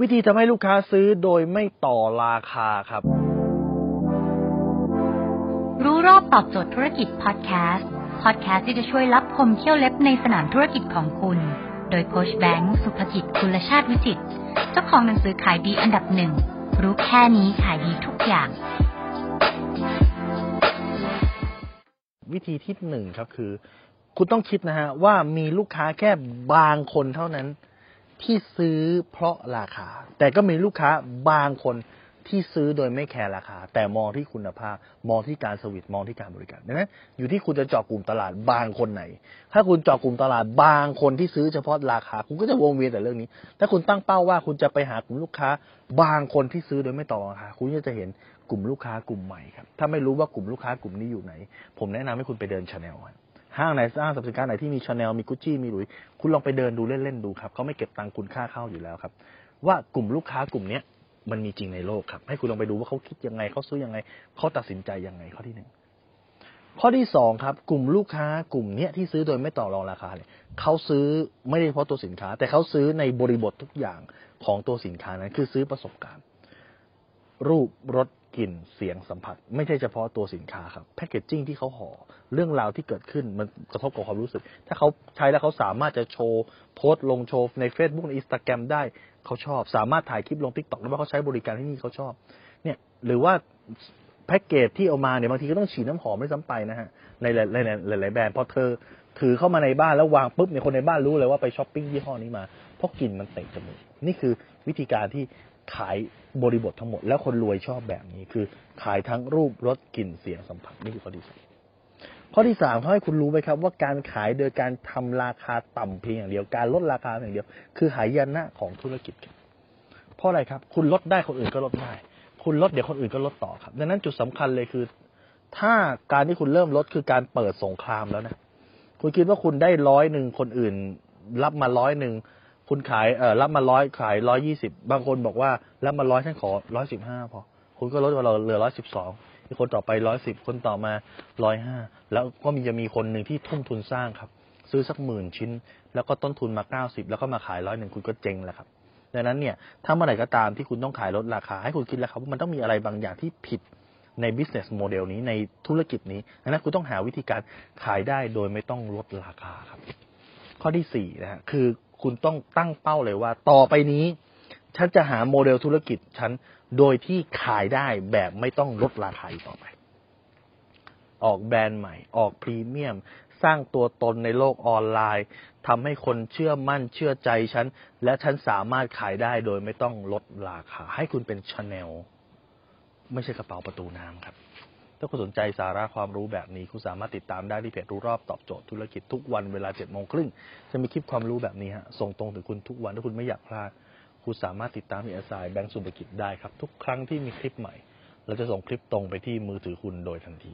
วิธีทำให้ลูกค้าซื้อโดยไม่ต่อราคาครับ รู้รอบตอบโจทย์ธุรกิจพอดแคสต์พอดแคสต์ที่จะช่วยรับคมเที่ยวเล็บในสนามธุรกิจของคุณ โดยโคชแบงค์สุภกิจคุณชาติวิจิตรเจ้าของหนังสือขายดีอันดับหนึ่ง รู้แค่นี้ขายดีทุกอย่าง วิธีที่หนึ่งครับคือ คุณต้องคิดนะฮะว่ามีลูกค้าแค่บางคนเท่านั้น ที่ซื้อเพราะราคา แต่ก็มีลูกค้าบางคนที่ซื้อโดยไม่แคร์ราคา แต่มองที่คุณภาพ มองที่การสวิตมองที่การบริการดังนั้นอยู่ที่คุณจะเจาะกลุ่มตลาดบางคนไหน ถ้าคุณเจาะกลุ่มตลาดบางคนที่ซื้อเฉพาะราคา คุณก็จะวงเวียนแต่เรื่องนี้ ถ้าคุณตั้งเป้าว่าคุณจะไปหากลุ่มลูกค้า บางคนที่ซื้อโดยไม่ต่อราคาคุณก็จะเห็นกลุ่มลูกค้ากลุ่มใหม่ครับถ้าไม่รู้ว่ากลุ่มลูกค้ากลุ่มนี้อยู่ไหน ผมแนะนำให้คุณไปเดินชาแนล ห้างไหนห้างสรรพสินค้าไหนที่มีชาแนลมีกุชชี่มีหลุย คุณลองไปเดินดูเล่นๆดูครับเขาไม่เก็บตังค์คุณค่าเข้าอยู่แล้วครับ ว่ากลุ่มลูกค้ากลุ่มเนี้ยมันมีจริงในโลกครับ ให้คุณลองไปดูว่าเขาคิดยังไงเขาซื้อยังไงเขาตัดสินใจยังไงข้อที่หนึ่งข้อที่สองครับ กลุ่มลูกค้ากลุ่มเนี้ยที่ซื้อโดยไม่ต่อรองราคาเนี่ยเขาซื้อไม่ได้เพราะตัวสินค้า แต่เขาซื้อในบริบททุกอย่างของตัวสินค้านั้น คือซื้อประสบการณ์ รูปรส กลิ่นเสียงสัมผัส ไม่ใช่เฉพาะตัวสินค้าครับ packaging ที่เขาห่อเรื่องราวที่เกิดขึ้นมันกระทบกับความรู้สึก ถ้าเขาใช้แล้วเขาสามารถจะโชว์โพสต์ลงโชว์ใน Facebook ในอินสตาแกรมได้เขาชอบ สามารถถ่ายคลิปลง TikTok ได้ว่าเขาใช้บริการที่นี่เขาชอบเนี่ยหรือว่าแพ็กเกจที่เอามาเนี่ยบางทีก็ต้องฉีดน้ำหอมไม่ซ้ำไปนะฮะในหลายๆหลายๆแบรนด์พอเธอถือเข้ามาในบ้านแล้ววางปุ๊บเนี่ยคนในบ้านรู้เลยว่าไปช้อปปิ้งยี่ห้อนี้มาเพราะกลิ่นมันเตะจมูกนี่คือวิธีการที่ ขายบริบททั้งหมด แล้วคนรวยชอบแบบนี้คือ ขายทั้งรูปรสกลิ่นเสียงสัมผัสนี่คือข้อที่สองข้อที่สามเขาให้คุณรู้ไหมครับ ว่าการขายโดยการทำราคาต่ำเพียงอย่างเดียวการลดราคาอย่างเดียว คือหายนะของธุรกิจครับเพราะอะไรครับ คุณลดได้คนอื่นก็ลดได้ คุณลดเดี๋ยวคนอื่นก็ลดต่อครับ ดังนั้นจุดสำคัญเลยคือ ถ้าการที่คุณเริ่มลดคือการเปิดสงครามแล้วนะคุณคิดว่าคุณได้ร้อยหนึ่งคนอื่น รับมาร้อยหนึ่ง คุณขายเอ่อรับมาร้อยขายร้อยยี่สิบบางคนบอกว่ารับมาร้อยฉันขอร้อยสิบห้าพอ คุณก็ลดมาเราเหลือร้อยสิบสองคนต่อไปร้อยสิบคนต่อมาร้อยห้าแล้วก็มีจะมีคนหนึ่งที่ทุ่มทุนสร้างครับ ซื้อสักหมื่นชิ้น แล้วก็ต้นทุนมาเก้าสิบแล้วก็มาขายร้อยหนึ่งคุณก็เจ๊งแล้วครับดังนั้นเนี่ยถ้าเมื่อไหร่ก็ตามที่คุณต้องขายลดราคา ให้คุณคิดแล้วครับว่ามันต้องมีอะไรบางอย่างที่ผิดใน business model นี้ในธุรกิจนี้ดังนั้นคุณต้องหาวิธีการขายได้โดยไม่ต้องลดราคาครับ ข้อที่สี่นะฮะคือ คุณต้องตั้งเป้าเลยว่า ต่อไปนี้ ฉันจะหาโมเดลธุรกิจฉันโดยที่ขายได้แบบไม่ต้องลดราคาอีกต่อไป ออกแบรนด์ใหม่ ออกพรีเมียม สร้างตัวตนในโลกออนไลน์ทำให้คนเชื่อมั่นเชื่อใจฉัน และฉันสามารถขายได้โดยไม่ต้องลดราคา ให้คุณเป็นชาแนลไม่ใช่กระเป๋าประตูน้ำครับ ถ้าคุณสนใจสาระความรู้แบบนี้ คุณสามารถติดตามได้ที่เพจรู้รอบตอบโจทย์ธุรกิจทุกวันเวลาเจ็ดโมงครึ่งจะมีคลิปความรู้แบบนี้ฮะส่งตรงถึงคุณทุกวันถ้าคุณไม่อยากพลาด คุณสามารถติดตามที่แอสไซแบงก์สุภกิจได้ครับ ทุกครั้งที่มีคลิปใหม่ เราจะส่งคลิปตรงไปที่มือถือคุณโดยทันที